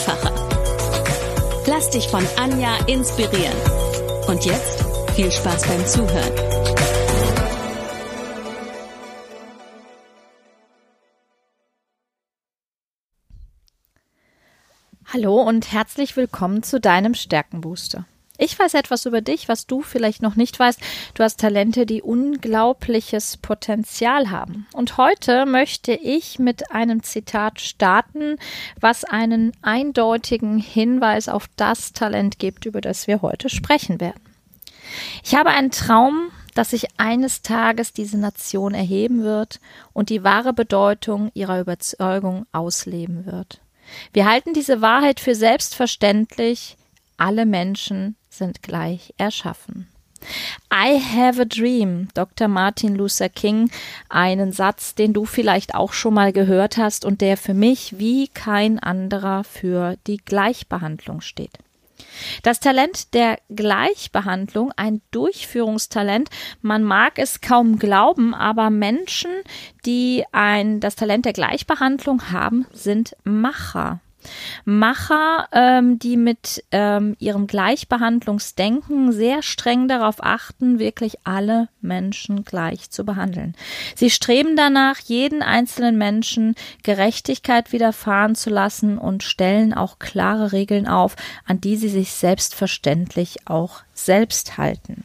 einfacher. Lass dich von Anja inspirieren. Und jetzt viel Spaß beim Zuhören. Hallo und herzlich willkommen zu deinem Stärkenbooster. Ich weiß etwas über dich, was du vielleicht noch nicht weißt. Du hast Talente, die unglaubliches Potenzial haben. Und heute möchte ich mit einem Zitat starten, was einen eindeutigen Hinweis auf das Talent gibt, über das wir heute sprechen werden. Ich habe einen Traum, dass sich eines Tages diese Nation erheben wird und die wahre Bedeutung ihrer Überzeugung ausleben wird. Wir halten diese Wahrheit für selbstverständlich. Alle Menschen sind gleich erschaffen. I have a dream, Dr. Martin Luther King, einen Satz, den du vielleicht auch schon mal gehört hast und der für mich wie kein anderer für die Gleichbehandlung steht. Das Talent der Gleichbehandlung, ein Durchführungstalent, man mag es kaum glauben, aber Menschen, die ein, das Talent der Gleichbehandlung haben, sind Macher. Macher, ähm, die mit ähm, ihrem Gleichbehandlungsdenken sehr streng darauf achten, wirklich alle Menschen gleich zu behandeln. Sie streben danach, jeden einzelnen Menschen Gerechtigkeit widerfahren zu lassen und stellen auch klare Regeln auf, an die sie sich selbstverständlich auch selbst halten.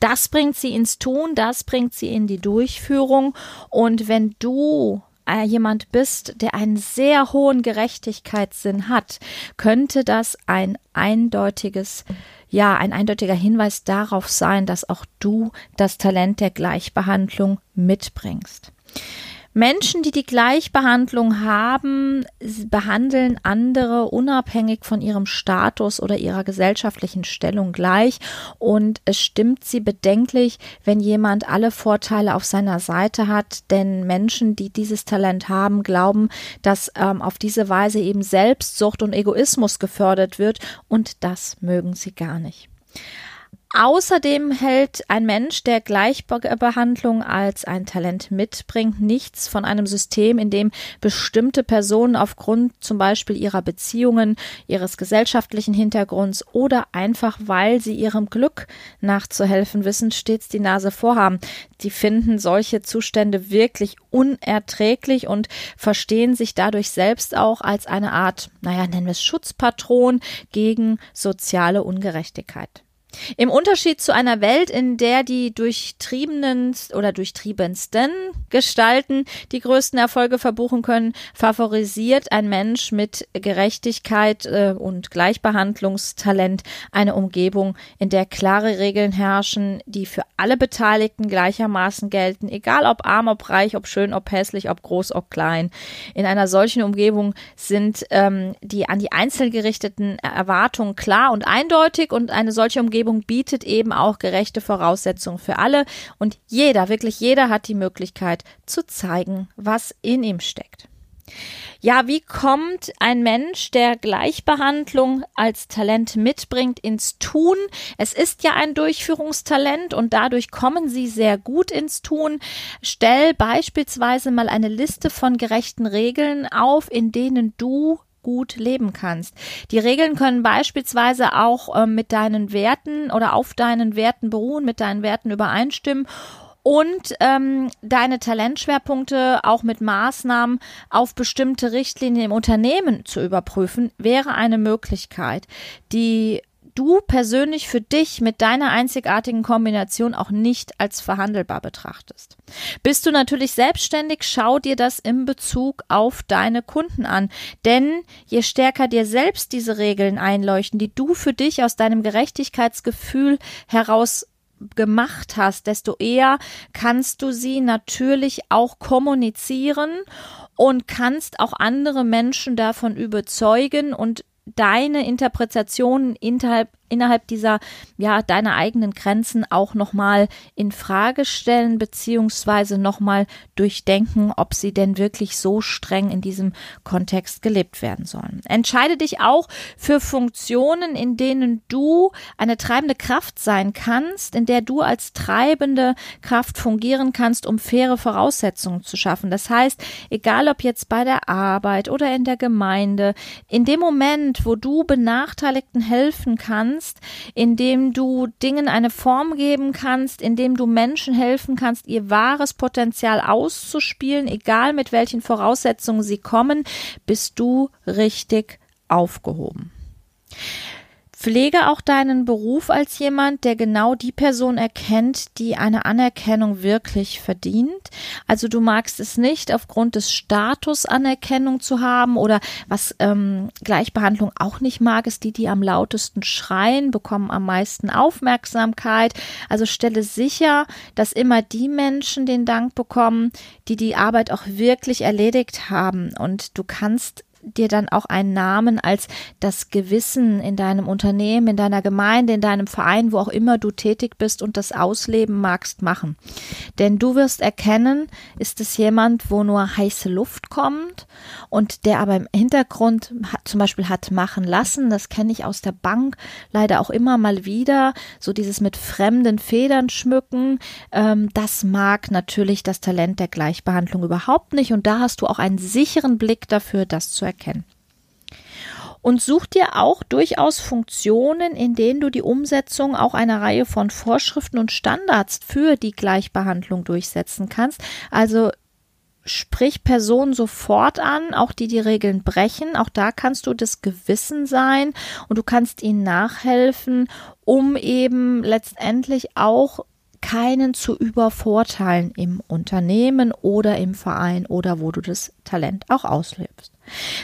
Das bringt sie ins Tun, das bringt sie in die Durchführung. Und wenn du jemand bist, der einen sehr hohen Gerechtigkeitssinn hat, könnte das ein eindeutiges ja, ein eindeutiger Hinweis darauf sein, dass auch du das Talent der Gleichbehandlung mitbringst. Menschen, die die Gleichbehandlung haben, behandeln andere unabhängig von ihrem Status oder ihrer gesellschaftlichen Stellung gleich. Und es stimmt sie bedenklich, wenn jemand alle Vorteile auf seiner Seite hat. Denn Menschen, die dieses Talent haben, glauben, dass ähm, auf diese Weise eben Selbstsucht und Egoismus gefördert wird. Und das mögen sie gar nicht. Außerdem hält ein Mensch, der Gleichbehandlung als ein Talent mitbringt, nichts von einem System, in dem bestimmte Personen aufgrund zum Beispiel ihrer Beziehungen, ihres gesellschaftlichen Hintergrunds oder einfach weil sie ihrem Glück nachzuhelfen wissen, stets die Nase vorhaben. Die finden solche Zustände wirklich unerträglich und verstehen sich dadurch selbst auch als eine Art, naja, nennen wir es Schutzpatron gegen soziale Ungerechtigkeit. Im Unterschied zu einer Welt, in der die durchtriebenen oder durchtriebensten Gestalten die größten Erfolge verbuchen können, favorisiert ein Mensch mit Gerechtigkeit äh, und Gleichbehandlungstalent eine Umgebung, in der klare Regeln herrschen, die für alle Beteiligten gleichermaßen gelten, egal ob arm, ob reich, ob schön, ob hässlich, ob groß, ob klein. In einer solchen Umgebung sind ähm, die an die Einzelnen gerichteten Erwartungen klar und eindeutig und eine solche Umgebung Gesetzgebung bietet eben auch gerechte Voraussetzungen für alle und jeder, wirklich jeder hat die Möglichkeit zu zeigen, was in ihm steckt. Ja, wie kommt ein Mensch, der Gleichbehandlung als Talent mitbringt, ins Tun? Es ist ja ein Durchführungstalent und dadurch kommen sie sehr gut ins Tun. Stell beispielsweise mal eine Liste von gerechten Regeln auf, in denen du gut leben kannst. Die Regeln können beispielsweise auch äh, mit deinen Werten oder auf deinen Werten beruhen, mit deinen Werten übereinstimmen und ähm, deine Talentschwerpunkte auch mit Maßnahmen auf bestimmte Richtlinien im Unternehmen zu überprüfen, wäre eine Möglichkeit, die du persönlich für dich mit deiner einzigartigen Kombination auch nicht als verhandelbar betrachtest. Bist du natürlich selbstständig, schau dir das in Bezug auf deine Kunden an. Denn je stärker dir selbst diese Regeln einleuchten, die du für dich aus deinem Gerechtigkeitsgefühl heraus gemacht hast, desto eher kannst du sie natürlich auch kommunizieren und kannst auch andere Menschen davon überzeugen und deine Interpretation innerhalb innerhalb dieser, ja, deiner eigenen Grenzen auch nochmal in Frage stellen, beziehungsweise nochmal durchdenken, ob sie denn wirklich so streng in diesem Kontext gelebt werden sollen. Entscheide dich auch für Funktionen, in denen du eine treibende Kraft sein kannst, in der du als treibende Kraft fungieren kannst, um faire Voraussetzungen zu schaffen. Das heißt, egal ob jetzt bei der Arbeit oder in der Gemeinde, in dem Moment, wo du Benachteiligten helfen kannst, kannst, indem du Dingen eine Form geben kannst, indem du Menschen helfen kannst, ihr wahres Potenzial auszuspielen, egal mit welchen Voraussetzungen sie kommen, bist du richtig aufgehoben. Pflege auch deinen Beruf als jemand, der genau die Person erkennt, die eine Anerkennung wirklich verdient. Also du magst es nicht, aufgrund des Status Anerkennung zu haben oder was ähm, Gleichbehandlung auch nicht mag, ist die, die am lautesten schreien, bekommen am meisten Aufmerksamkeit. Also stelle sicher, dass immer die Menschen den Dank bekommen, die die Arbeit auch wirklich erledigt haben. Und du kannst dir dann auch einen Namen als das Gewissen in deinem Unternehmen, in deiner Gemeinde, in deinem Verein, wo auch immer du tätig bist und das ausleben magst, machen. Denn du wirst erkennen, ist es jemand, wo nur heiße Luft kommt und der aber im Hintergrund hat, zum Beispiel hat machen lassen, das kenne ich aus der Bank leider auch immer mal wieder, so dieses mit fremden Federn schmücken, ähm, das mag natürlich das Talent der Gleichbehandlung überhaupt nicht. Und da hast du auch einen sicheren Blick dafür, das zu erkennen. Und such dir auch durchaus Funktionen, in denen du die Umsetzung auch einer Reihe von Vorschriften und Standards für die Gleichbehandlung durchsetzen kannst. Also sprich Personen sofort an, auch die die Regeln brechen. Auch da kannst du das Gewissen sein und du kannst ihnen nachhelfen, um eben letztendlich auch keinen zu übervorteilen im Unternehmen oder im Verein oder wo du das Talent auch auslebst.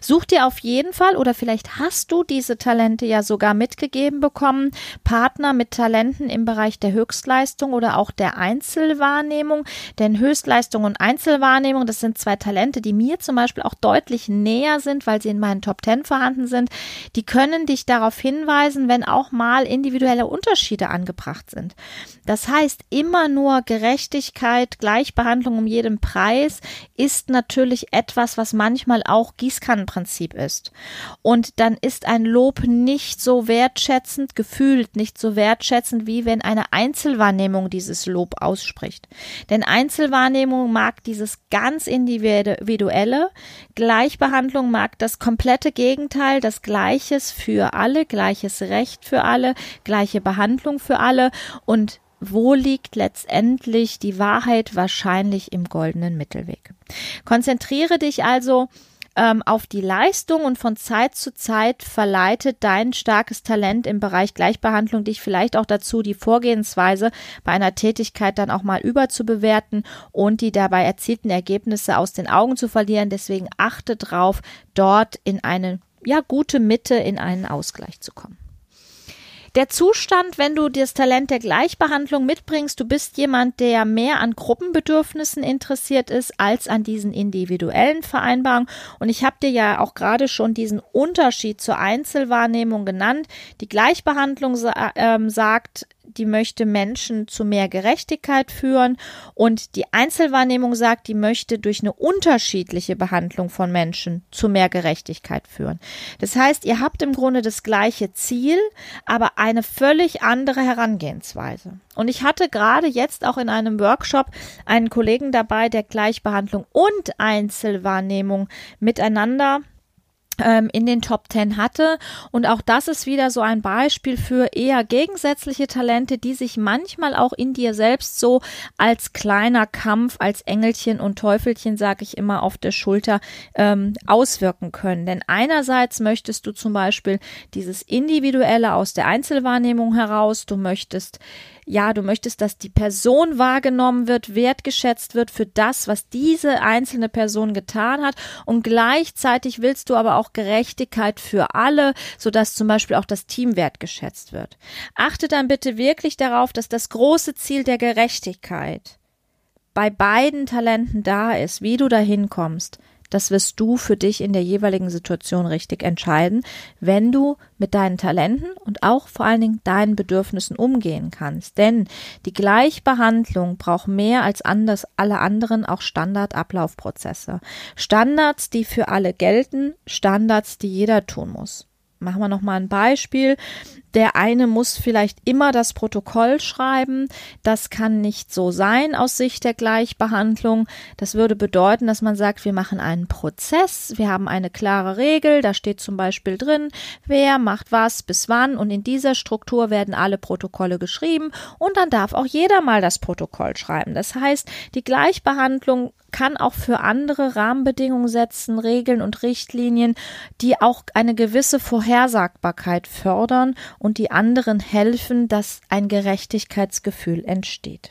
Such dir auf jeden Fall oder vielleicht hast du diese Talente ja sogar mitgegeben bekommen, Partner mit Talenten im Bereich der Höchstleistung oder auch der Einzelwahrnehmung. Denn Höchstleistung und Einzelwahrnehmung, das sind zwei Talente, die mir zum Beispiel auch deutlich näher sind, weil sie in meinen Top Ten vorhanden sind. Die können dich darauf hinweisen, wenn auch mal individuelle Unterschiede angebracht sind. Das heißt, immer nur Gerechtigkeit, Gleichbehandlung um jeden Preis ist natürlich etwas, was manchmal auch Gießkannenprinzip ist. Und dann ist ein Lob nicht so wertschätzend, gefühlt nicht so wertschätzend, wie wenn eine Einzelwahrnehmung dieses Lob ausspricht. Denn Einzelwahrnehmung mag dieses ganz individuelle, Gleichbehandlung mag das komplette Gegenteil, das Gleiches für alle, gleiches Recht für alle, gleiche Behandlung für alle und wo liegt letztendlich die Wahrheit wahrscheinlich im goldenen Mittelweg. Konzentriere dich also ähm, auf die Leistung und von Zeit zu Zeit verleitet dein starkes Talent im Bereich Gleichbehandlung dich vielleicht auch dazu, die Vorgehensweise bei einer Tätigkeit dann auch mal überzubewerten und die dabei erzielten Ergebnisse aus den Augen zu verlieren. Deswegen achte drauf, dort in eine ja gute Mitte, in einen Ausgleich zu kommen. Der Zustand, wenn du das Talent der Gleichbehandlung mitbringst, du bist jemand, der mehr an Gruppenbedürfnissen interessiert ist als an diesen individuellen Vereinbarungen. Und ich habe dir ja auch gerade schon diesen Unterschied zur Einzelwahrnehmung genannt. Die Gleichbehandlung äh, sagt, die möchte Menschen zu mehr Gerechtigkeit führen und die Einzelwahrnehmung sagt, die möchte durch eine unterschiedliche Behandlung von Menschen zu mehr Gerechtigkeit führen. Das heißt, ihr habt im Grunde das gleiche Ziel, aber eine völlig andere Herangehensweise. Und ich hatte gerade jetzt auch in einem Workshop einen Kollegen dabei, der Gleichbehandlung und Einzelwahrnehmung miteinander in den Top Ten hatte. Und auch das ist wieder so ein Beispiel für eher gegensätzliche Talente, die sich manchmal auch in dir selbst so als kleiner Kampf, als Engelchen und Teufelchen, sage ich immer, auf der Schulter ähm, auswirken können. Denn einerseits möchtest du zum Beispiel dieses Individuelle aus der Einzelwahrnehmung heraus, du möchtest ja, du möchtest, dass die Person wahrgenommen wird, wertgeschätzt wird für das, was diese einzelne Person getan hat. Und gleichzeitig willst du aber auch Gerechtigkeit für alle, sodass zum Beispiel auch das Team wertgeschätzt wird. Achte dann bitte wirklich darauf, dass das große Ziel der Gerechtigkeit bei beiden Talenten da ist, wie du dahin kommst Das wirst du für dich in der jeweiligen Situation richtig entscheiden, wenn du mit deinen Talenten und auch vor allen Dingen deinen Bedürfnissen umgehen kannst. Denn die Gleichbehandlung braucht mehr als anders alle anderen auch Standardablaufprozesse. Standards, die für alle gelten, Standards, die jeder tun muss. Machen wir noch mal ein Beispiel. Der eine muss vielleicht immer das Protokoll schreiben. Das kann nicht so sein aus Sicht der Gleichbehandlung. Das würde bedeuten, dass man sagt, wir machen einen Prozess. Wir haben eine klare Regel. Da steht zum Beispiel drin, wer macht was bis wann. Und in dieser Struktur werden alle Protokolle geschrieben. Und dann darf auch jeder mal das Protokoll schreiben. Das heißt, die Gleichbehandlung kann auch für andere Rahmenbedingungen setzen, Regeln und Richtlinien, die auch eine gewisse Vorhersagbarkeit fördern und die anderen helfen, dass ein Gerechtigkeitsgefühl entsteht.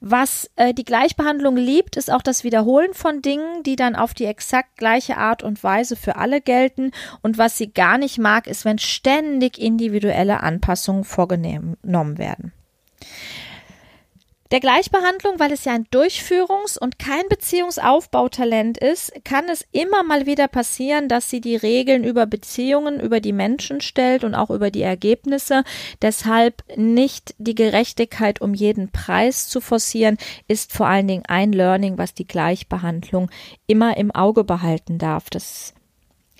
Was äh, die Gleichbehandlung liebt, ist auch das Wiederholen von Dingen, die dann auf die exakt gleiche Art und Weise für alle gelten. Und was sie gar nicht mag, ist, wenn ständig individuelle Anpassungen vorgenommen werden. Der Gleichbehandlung, weil es ja ein Durchführungs- und kein Beziehungsaufbautalent ist, kann es immer mal wieder passieren, dass sie die Regeln über Beziehungen, über die Menschen stellt und auch über die Ergebnisse. Deshalb nicht die Gerechtigkeit um jeden Preis zu forcieren, ist vor allen Dingen ein Learning, was die Gleichbehandlung immer im Auge behalten darf. Das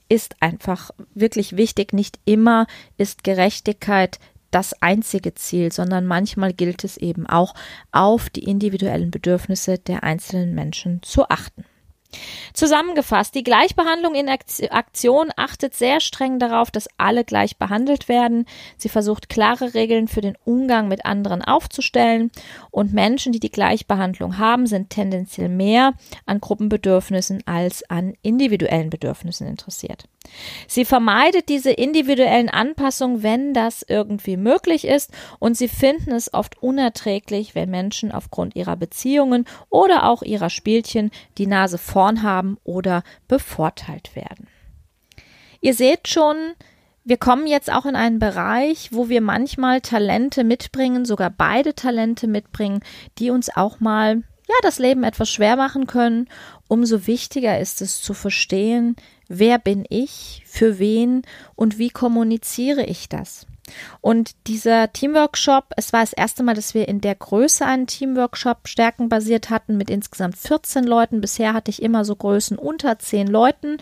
ist einfach wirklich wichtig. Nicht immer ist Gerechtigkeit das einzige Ziel, sondern manchmal gilt es eben auch, auf die individuellen Bedürfnisse der einzelnen Menschen zu achten. Zusammengefasst, die Gleichbehandlung in Aktion achtet sehr streng darauf, dass alle gleich behandelt werden. Sie versucht klare Regeln für den Umgang mit anderen aufzustellen und Menschen, die die Gleichbehandlung haben, sind tendenziell mehr an Gruppenbedürfnissen als an individuellen Bedürfnissen interessiert. Sie vermeidet diese individuellen Anpassungen, wenn das irgendwie möglich ist, und sie finden es oft unerträglich, wenn Menschen aufgrund ihrer Beziehungen oder auch ihrer Spielchen die Nase vorn haben oder bevorteilt werden. Ihr seht schon, wir kommen jetzt auch in einen Bereich, wo wir manchmal Talente mitbringen, sogar beide Talente mitbringen, die uns auch mal ja das Leben etwas schwer machen können. Umso wichtiger ist es zu verstehen, wer bin ich, für wen und wie kommuniziere ich das. Und dieser Teamworkshop, es war das erste Mal, dass wir in der Größe einen Teamworkshop stärkenbasiert hatten mit insgesamt 14 Leuten. Bisher hatte ich immer so Größen unter 10 Leuten.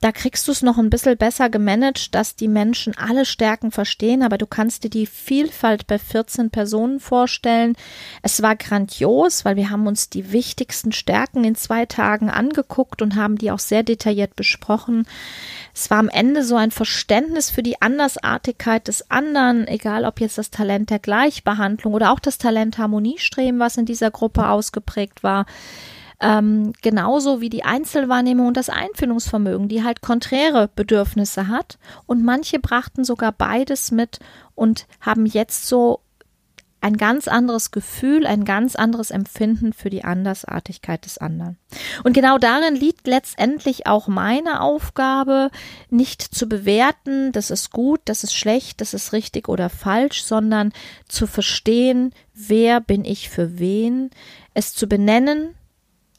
Da kriegst du es noch ein bisschen besser gemanagt, dass die Menschen alle Stärken verstehen, aber du kannst dir die Vielfalt bei 14 Personen vorstellen. Es war grandios, weil wir haben uns die wichtigsten Stärken in zwei Tagen angeguckt und haben die auch sehr detailliert besprochen. Es war am Ende so ein Verständnis für die Andersartigkeit des anderen, egal ob jetzt das Talent der Gleichbehandlung oder auch das Talent Harmoniestreben, was in dieser Gruppe ausgeprägt war ähm, genauso wie die Einzelwahrnehmung und das Einfühlungsvermögen, die halt konträre Bedürfnisse hat. Und manche brachten sogar beides mit und haben jetzt so ein ganz anderes Gefühl, ein ganz anderes Empfinden für die Andersartigkeit des anderen. Und genau darin liegt letztendlich auch meine Aufgabe, nicht zu bewerten, das ist gut, das ist schlecht, das ist richtig oder falsch, sondern zu verstehen, wer bin ich für wen, es zu benennen,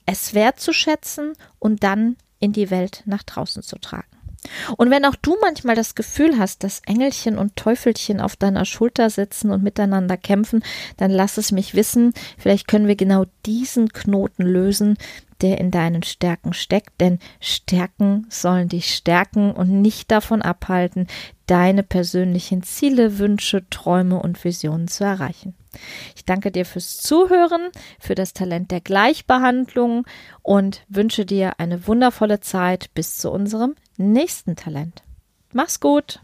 es wertzuschätzen und dann in die Welt nach draußen zu tragen. Und wenn auch du manchmal das Gefühl hast, dass Engelchen und Teufelchen auf deiner Schulter sitzen und miteinander kämpfen, dann lass es mich wissen. Vielleicht können wir genau diesen Knoten lösen, der in deinen Stärken steckt, denn Stärken sollen dich stärken und nicht davon abhalten, deine persönlichen Ziele, Wünsche, Träume und Visionen zu erreichen. Ich danke dir fürs Zuhören, für das Talent der Gleichbehandlung und wünsche dir eine wundervolle Zeit bis zu unserem nächsten Talent. Mach's gut!